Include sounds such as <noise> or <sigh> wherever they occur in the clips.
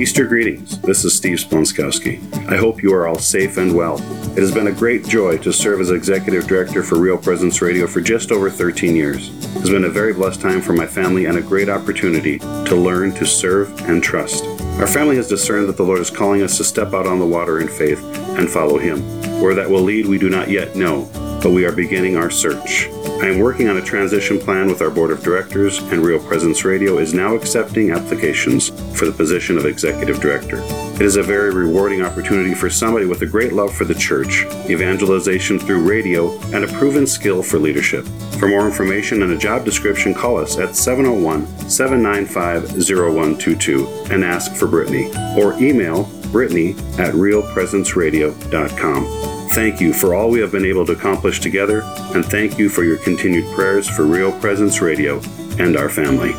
Easter greetings. This is Steve Splonskowski. I hope you are all safe and well. It has been a great joy to serve as executive director for Real Presence Radio for just over 13 years. It has been a very blessed time for my family and a great opportunity to learn to serve and trust. Our family has discerned that the Lord is calling us to step out on the water in faith and follow Him. Where that will lead, we do not yet know, but we are beginning our search. I am working on a transition plan with our board of directors, and Real Presence Radio is now accepting applications for the position of executive director. It is a very rewarding opportunity for somebody with a great love for the church, evangelization through radio, and a proven skill for leadership. For more information and a job description, call us at 701 795 0122 and ask for Brittany, or email Brittany at realpresenceradio.com. Thank you for all we have been able to accomplish together, and thank you for your continued prayers for Real Presence Radio and our family.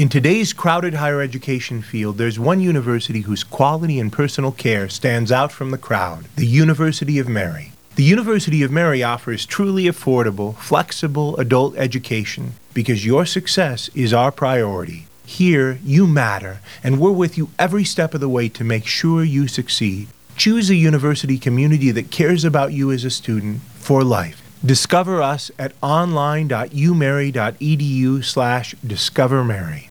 In today's crowded higher education field, there's one university whose quality and personal care stands out from the crowd the University of Mary. The University of Mary offers truly affordable, flexible adult education because your success is our priority. Here, you matter, and we're with you every step of the way to make sure you succeed. Choose a university community that cares about you as a student for life. Discover us at online.umary.edu slash discovermary.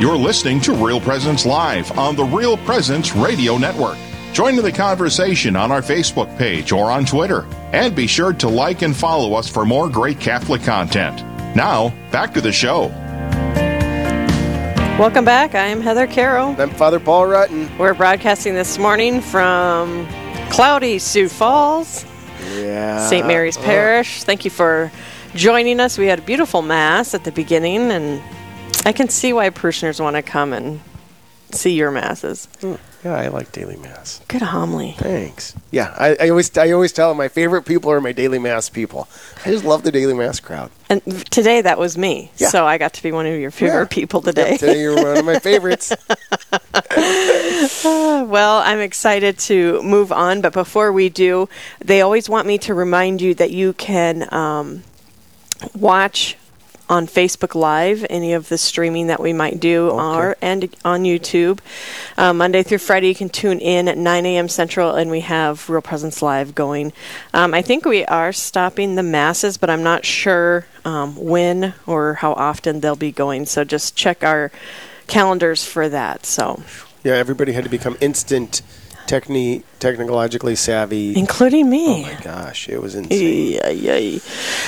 You're listening to Real Presence Live on the Real Presence Radio Network. Join in the conversation on our Facebook page or on Twitter. And be sure to like and follow us for more great Catholic content. Now, back to the show. Welcome back. I am Heather Carroll. I'm Father Paul Rutten. We're broadcasting this morning from cloudy Sioux Falls, Yeah. St. Mary's Oh. Parish. Thank you for joining us. We had a beautiful Mass at the beginning, and I can see why parishioners want to come and see your Masses. Mm, Yeah, I like daily mass. Good homily. Thanks. Yeah, I, I always I always tell them my favorite people are my daily mass people. I just love the daily mass crowd. And today that was me. Yeah. So I got to be one of your favorite Yeah. people today. Yep, today you're one of my favorites. <laughs> <laughs> Well, I'm excited to move on, but before we do, they always want me to remind you that you can um, watch on Facebook Live any of the streaming that we might do, or and on YouTube. Uh, Monday through Friday, you can tune in at 9 a.m. Central, and we have Real Presence Live going. Um, I think we are stopping the masses, but I'm not sure um, when or how often they'll be going. So just check our calendars for that. So. yeah, everybody had to become instant techni- technologically savvy. including me. oh my gosh, it was insane. Yay, yay.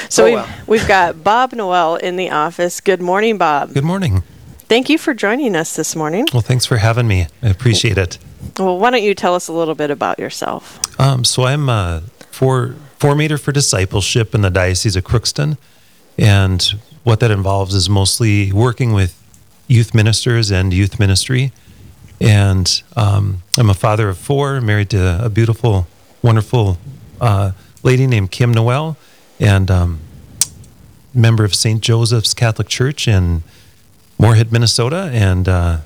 So Oh, we've, well. we've got Bob Noel in the office. Good morning, Bob. Good morning. Thank you for joining us this morning. Well, thanks for having me. I appreciate it. Well, why don't you tell us a little bit about yourself? Um, so I'm a for, formator for discipleship in the Diocese of Crookston. And what that involves is mostly working with youth ministers and youth ministry. And um, I'm a father of four, married to a beautiful, wonderful uh, lady named Kim Noel, and um, member of St. Joseph's Catholic Church in Moorhead, Minnesota. And uh,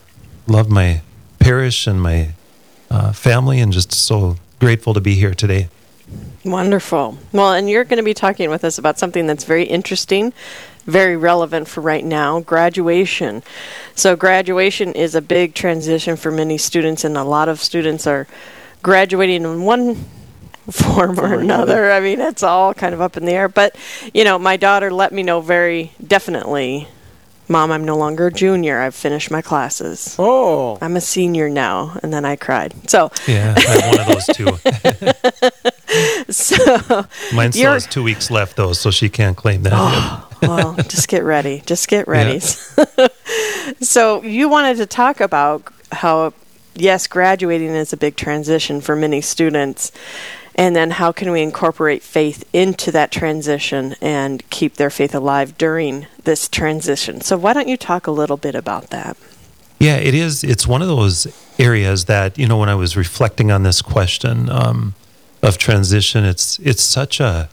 love my parish and my uh, family, and just so grateful to be here today. Wonderful. Well, and you're going to be talking with us about something that's very interesting, very relevant for right now graduation. So, graduation is a big transition for many students, and a lot of students are graduating in one <laughs> form or another. I mean, it's all kind of up in the air. But, you know, my daughter let me know very definitely Mom, I'm no longer a junior. I've finished my classes. Oh. I'm a senior now. And then I cried. So, Yeah, I have one of those too. <laughs> so Mine still has two weeks left though, so she can't claim that. Oh, well, just get ready. Just get ready. <laughs> so, you wanted to talk about how, yes, graduating is a big transition for many students. And then, how can we incorporate faith into that transition and keep their faith alive during this transition? So, why don't you talk a little bit about that? Yeah, it is. It's one of those areas that you know when I was reflecting on this question um, of transition, it's it's such a,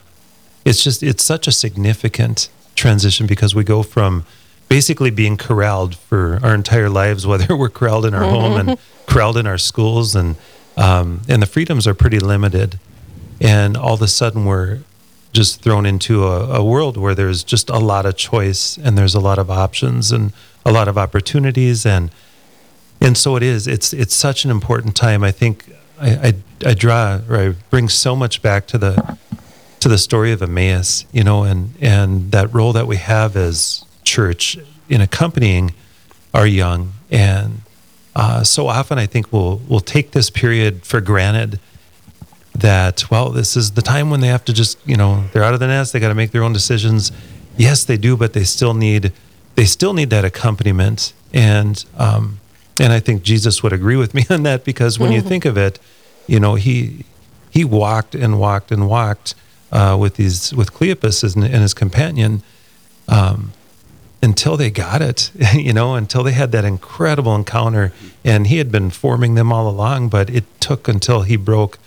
it's just it's such a significant transition because we go from basically being corralled for our entire lives, <laughs> whether we're corralled in our home and corralled in our schools, and um, and the freedoms are pretty limited, and all of a sudden we're just thrown into a, a world where there's just a lot of choice and there's a lot of options and a lot of opportunities. And and so it is. It's it's such an important time. I think i i, I draw or i bring so much back to the to the story of emmaus you know and and that role that we have as church in accompanying our young. And uh, so often i think we'll we'll take this period for granted that well this is the time when they have to just you know they're out of the nest they got to make their own decisions. Yes they do but they still need they still need that accompaniment. And um and i think jesus would agree with me <laughs> on that because when you think of it you know he he walked and walked and walked uh, with these with cleopas and, and his companion um until they got it, <laughs> you know, until they had that incredible encounter. And he had been forming them all along, but it took until he broke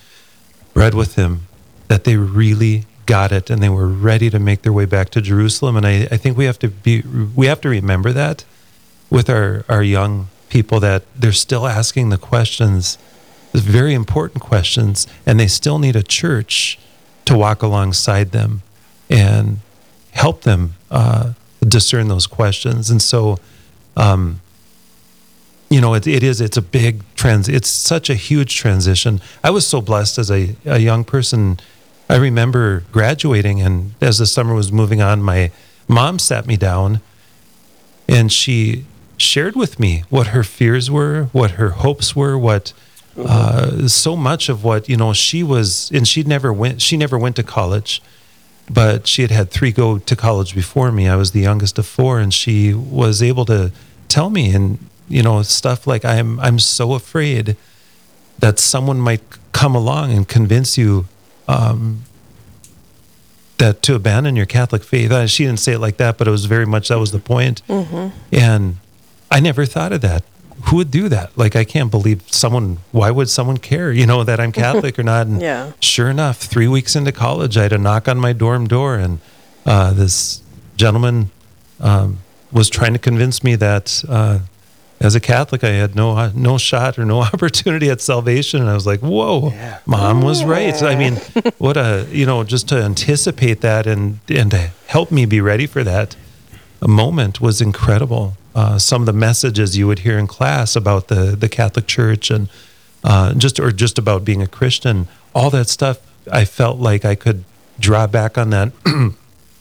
bread with them that they really got it and they were ready to make their way back to Jerusalem. And I, I think we have to be we have to remember that with our, our young people that they're still asking the questions, the very important questions, and they still need a church to walk alongside them and help them uh, discern those questions. And so, um, you know, it, it is, it's a big trans, it's such a huge transition. I was so blessed as a, a young person. I remember graduating, and as the summer was moving on, my mom sat me down and she shared with me what her fears were, what her hopes were, what uh, so much of what you know she was, and she never went. She never went to college, but she had had three go to college before me. I was the youngest of four, and she was able to tell me and you know stuff like I'm I'm so afraid that someone might come along and convince you um, that to abandon your Catholic faith. She didn't say it like that, but it was very much that was the point. And I never thought of that. Who would do that? Like, I can't believe someone. Why would someone care? You know that I'm <laughs> Catholic or not? And Yeah. Sure enough, three weeks into college, I had a knock on my dorm door, and uh, this gentleman um, was trying to convince me that uh, as a Catholic, I had no no shot or no <laughs> opportunity at salvation. And I was like, "Whoa, mom was right." I mean, <laughs> what a you know, just to anticipate that and and to help me be ready for that moment was incredible. Uh, some of the messages you would hear in class about the the Catholic Church and uh, just or just about being a Christian, all that stuff, I felt like I could draw back on that <clears throat>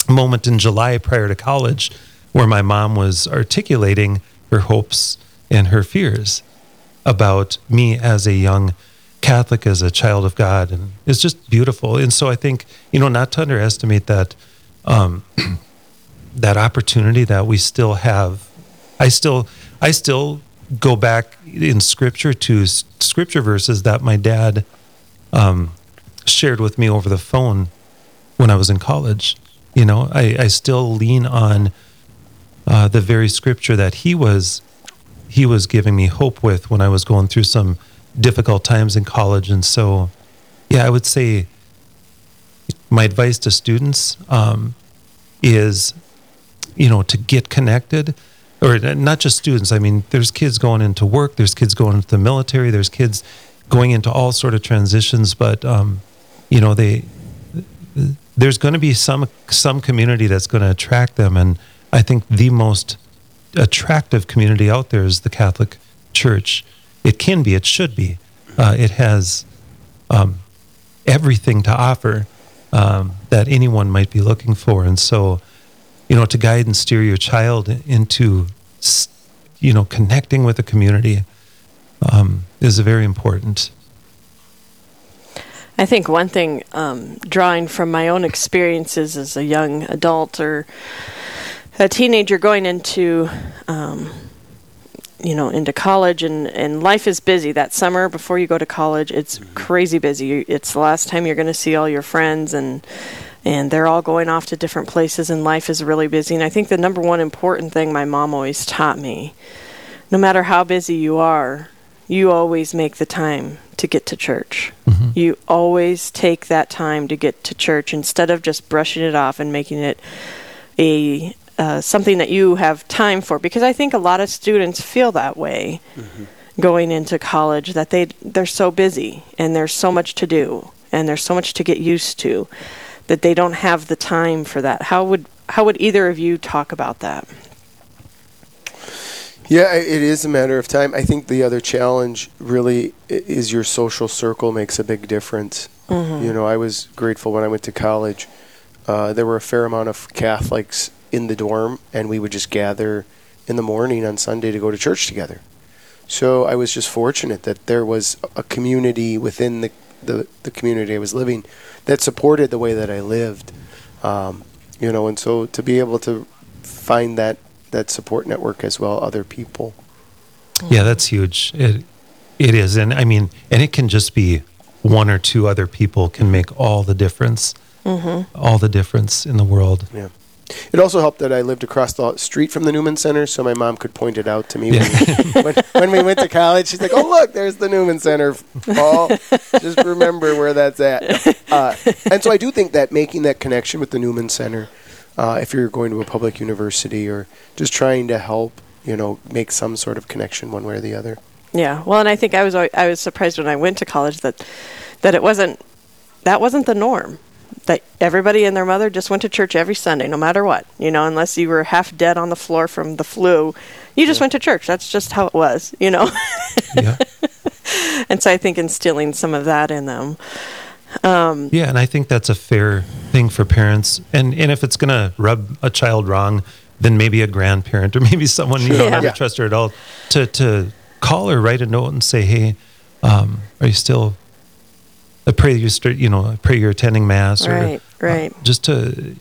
moment in July prior to college, where my mom was articulating her hopes and her fears about me as a young Catholic, as a child of God, and it's just beautiful. And so I think you know not to underestimate that um, <clears throat> that opportunity that we still have. I still I still go back in scripture to scripture verses that my dad um, shared with me over the phone when I was in college. You know, I, I still lean on uh, the very scripture that he was he was giving me hope with when I was going through some difficult times in college. And so, yeah, I would say my advice to students um, is, you know, to get connected, or not just students. I mean, there's kids going into work, there's kids going into the military, there's kids going into all sort of transitions, but um, you know, they there's going to be some some community that's going to attract them, and I think the most attractive community out there is the Catholic Church. It can be, it should be. Uh, it has um, everything to offer um, that anyone might be looking for. And so, you know, to guide and steer your child into, you know, connecting with the community um, is very important. I think one thing, um, drawing from my own experiences as a young adult or a teenager going into, um, you know, into college and, and life is busy. That summer before you go to college, it's crazy busy. It's the last time you're going to see all your friends and and they're all going off to different places and life is really busy. And I think the number one important thing my mom always taught me, no matter how busy you are, you always make the time to get to church. You always take that time to get to church instead of just brushing it off and making it a uh, something that you have time for. Because I think a lot of students feel that way going into college that they they're so busy and there's so much to do and there's so much to get used to that they don't have the time for that. How would how would either of you talk about that? Yeah, it is a matter of time. I think the other challenge really is your social circle makes a big difference. You know, I was grateful when I went to college. Uh, there were a fair amount of Catholics in the dorm, and we would just gather in the morning on Sunday to go to church together. So I was just fortunate that there was a community within the, the, the community I was living that supported the way that I lived. Um, you know, and so to be able to find that that support network as well, other people. Yeah, that's huge. It it is, and I mean, and it can just be one or two other people can make all the difference. All the difference in the world. Yeah. It also helped that I lived across the street from the Newman Center, so my mom could point it out to me when, <laughs> when, when we went to college. She's like, "Oh, look, there's the Newman Center, Paul. Just remember where that's at." Uh, and so I do think that making that connection with the Newman Center, uh, if you're going to a public university or just trying to help, you know, make some sort of connection one way or the other. Yeah. Well, and I think I was I was surprised when I went to college that that it wasn't that wasn't the norm. That everybody and their mother just went to church every Sunday, no matter what. You know, unless you were half dead on the floor from the flu, you just went to church. That's just how it was. You know. Yeah. <laughs> and so I think instilling some of that in them. Yeah, and I think that's a fair thing for parents. And and if it's gonna rub a child wrong, then maybe a grandparent or <laughs> maybe someone you don't Yeah. have Yeah. a trusted adult to to call or write a note and say, hey, um, are you still? I pray you start. You know, I pray you're attending mass. Or, Right, right. uh, just to.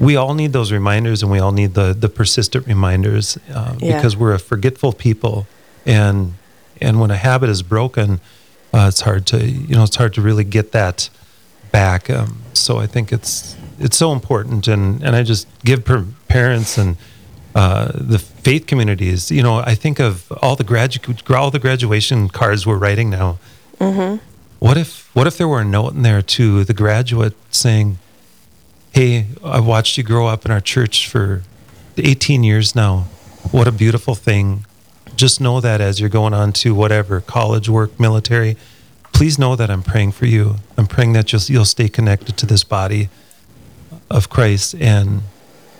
We all need those reminders, and we all need the the persistent reminders um, Yeah. because we're a forgetful people, and and when a habit is broken, uh, it's hard to you know it's hard to really get that back. Um, so I think it's it's so important, and and I just give per- parents and uh, the faith communities. You know, I think of all the gradu- all the graduation cards we're writing now. What if what if there were a note in there to the graduate saying, "Hey, I've watched you grow up in our church for 18 years now. What a beautiful thing. Just know that as you're going on to whatever college, work, military, please know that I'm praying for you. I'm praying that you'll you'll stay connected to this body of Christ." And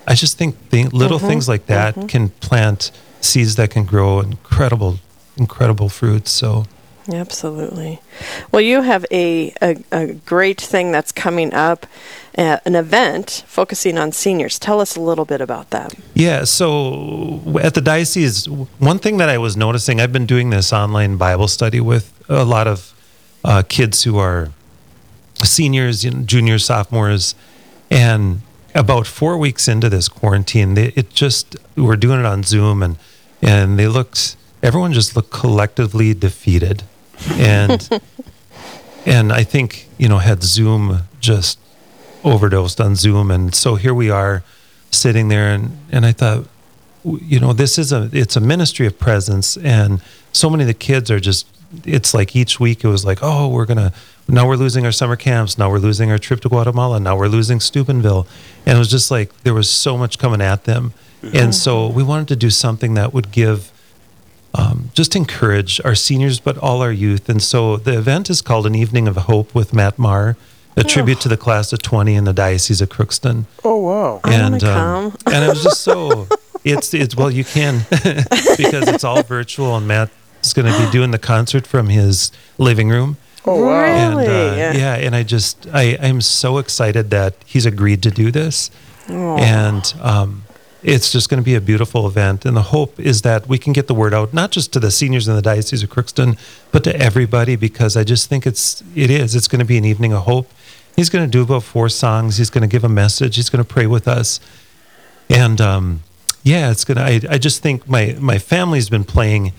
I just think little mm-hmm. things like that mm-hmm. can plant seeds that can grow incredible, incredible fruits. So. Absolutely. Well, you have a, a, a great thing that's coming up, uh, an event focusing on seniors. Tell us a little bit about that. Yeah, so at the diocese, one thing that I was noticing, I've been doing this online Bible study with a lot of uh, kids who are seniors, you know, juniors, sophomores, and about four weeks into this quarantine, they, it just we're doing it on Zoom, and and they looked, everyone just looked collectively defeated, and <laughs> and I think you know had Zoom just overdosed on Zoom, and so here we are sitting there, and and I thought, you know, this is a it's a ministry of presence, and so many of the kids are just. It's like each week it was like, oh, we're gonna now we're losing our summer camps, now we're losing our trip to Guatemala, now we're losing Steubenville, and it was just like there was so much coming at them, mm-hmm. and so we wanted to do something that would give um, just encourage our seniors, but all our youth. And so the event is called An Evening of Hope with Matt Maher, a tribute to the class of 20 in the Diocese of Crookston. Oh wow! I wanna and um, come. <laughs> and it was just so it's it's well you can <laughs> because it's all virtual and Matt is going to be doing the concert from his living room Oh wow! And, Really? uh, yeah, and I just I I'm so excited that he's agreed to do this, Oh. and um, it's just going to be a beautiful event. And the hope is that we can get the word out not just to the seniors in the diocese of Crookston, but to everybody because I just think it's it is it's going to be an evening of hope. He's going to do about four songs. He's going to give a message. He's going to pray with us, and um, yeah, it's gonna. I, I just think my my family's been playing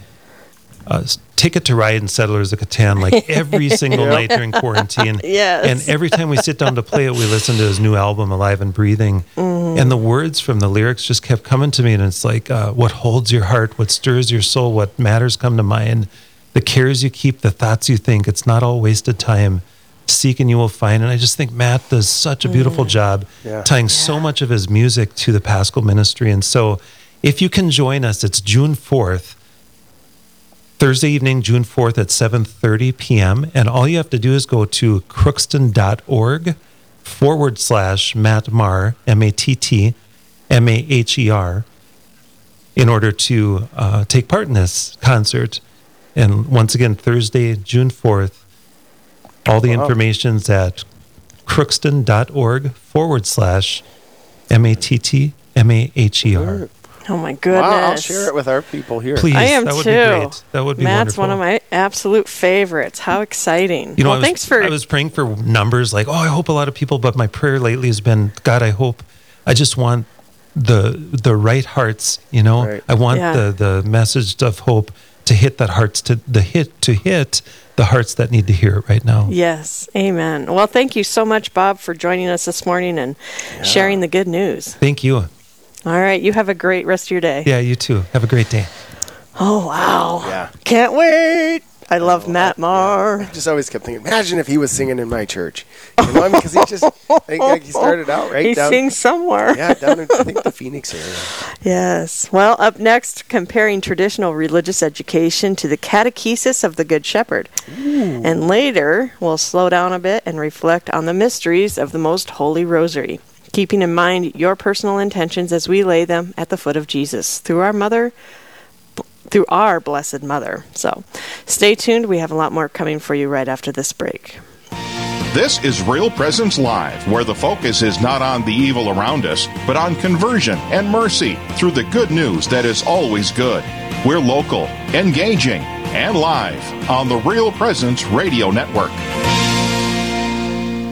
uh, Ticket to Ride and Settlers of Catan like every <laughs> single night during quarantine. <laughs> Yes. And every time we sit down to play it, we listen to his new album, Alive and Breathing. And the words from the lyrics just kept coming to me. And it's like, uh, what holds your heart, what stirs your soul, what matters come to mind, the cares you keep, the thoughts you think. It's not all wasted time. Seek and you will find. And I just think Matt does such a beautiful job Yeah. tying so much of his music to the Paschal ministry. And so if you can join us, it's June 4th. Thursday evening, June 4th at 7:30 p.m. And all you have to do is go to crookston.org forward slash Matt Maher, M-A-T-T, M-A-H-E-R, in order to uh, take part in this concert. And once again, Thursday, June 4th, all the Wow. information's at crookston.org forward slash M-A-T-T, M-A-H-E-R. Oh my goodness! Wow, I'll share it with our people here. Please, I am that would too. be great. That would be Matt's wonderful. one of my absolute favorites. How exciting! You know, well, was, thanks for I was praying for numbers, like, oh, I hope a lot of people. But my prayer lately has been, God, I hope, I just want the the right hearts. You know, Right. I want Yeah. the the message of hope to hit that hearts to the hit to hit the hearts that need to hear it right now. Yes, amen. Well, thank you so much, Bob, for joining us this morning and sharing the good news. Thank you. All right, you have a great rest of your day. Yeah, you too. Have a great day. Oh wow! Yeah. Can't wait. I love Matt Maher. just always kept thinking, imagine if he was singing in my church. You know, because he just like, like he started out right <laughs> He down. sings somewhere. Yeah, down in I think the Phoenix area. Yes. Well, up next, comparing traditional religious education to the catechesis of the Good Shepherd. And later, we'll slow down a bit and reflect on the mysteries of the Most Holy Rosary, keeping in mind your personal intentions as we lay them at the foot of Jesus through our Mother. Through our Blessed Mother. So stay tuned. We have a lot more coming for you right after this break. This is Real Presence Live, where the focus is not on the evil around us, but on conversion and mercy through the good news that is always good. We're local, engaging, and live on the Real Presence Radio Network.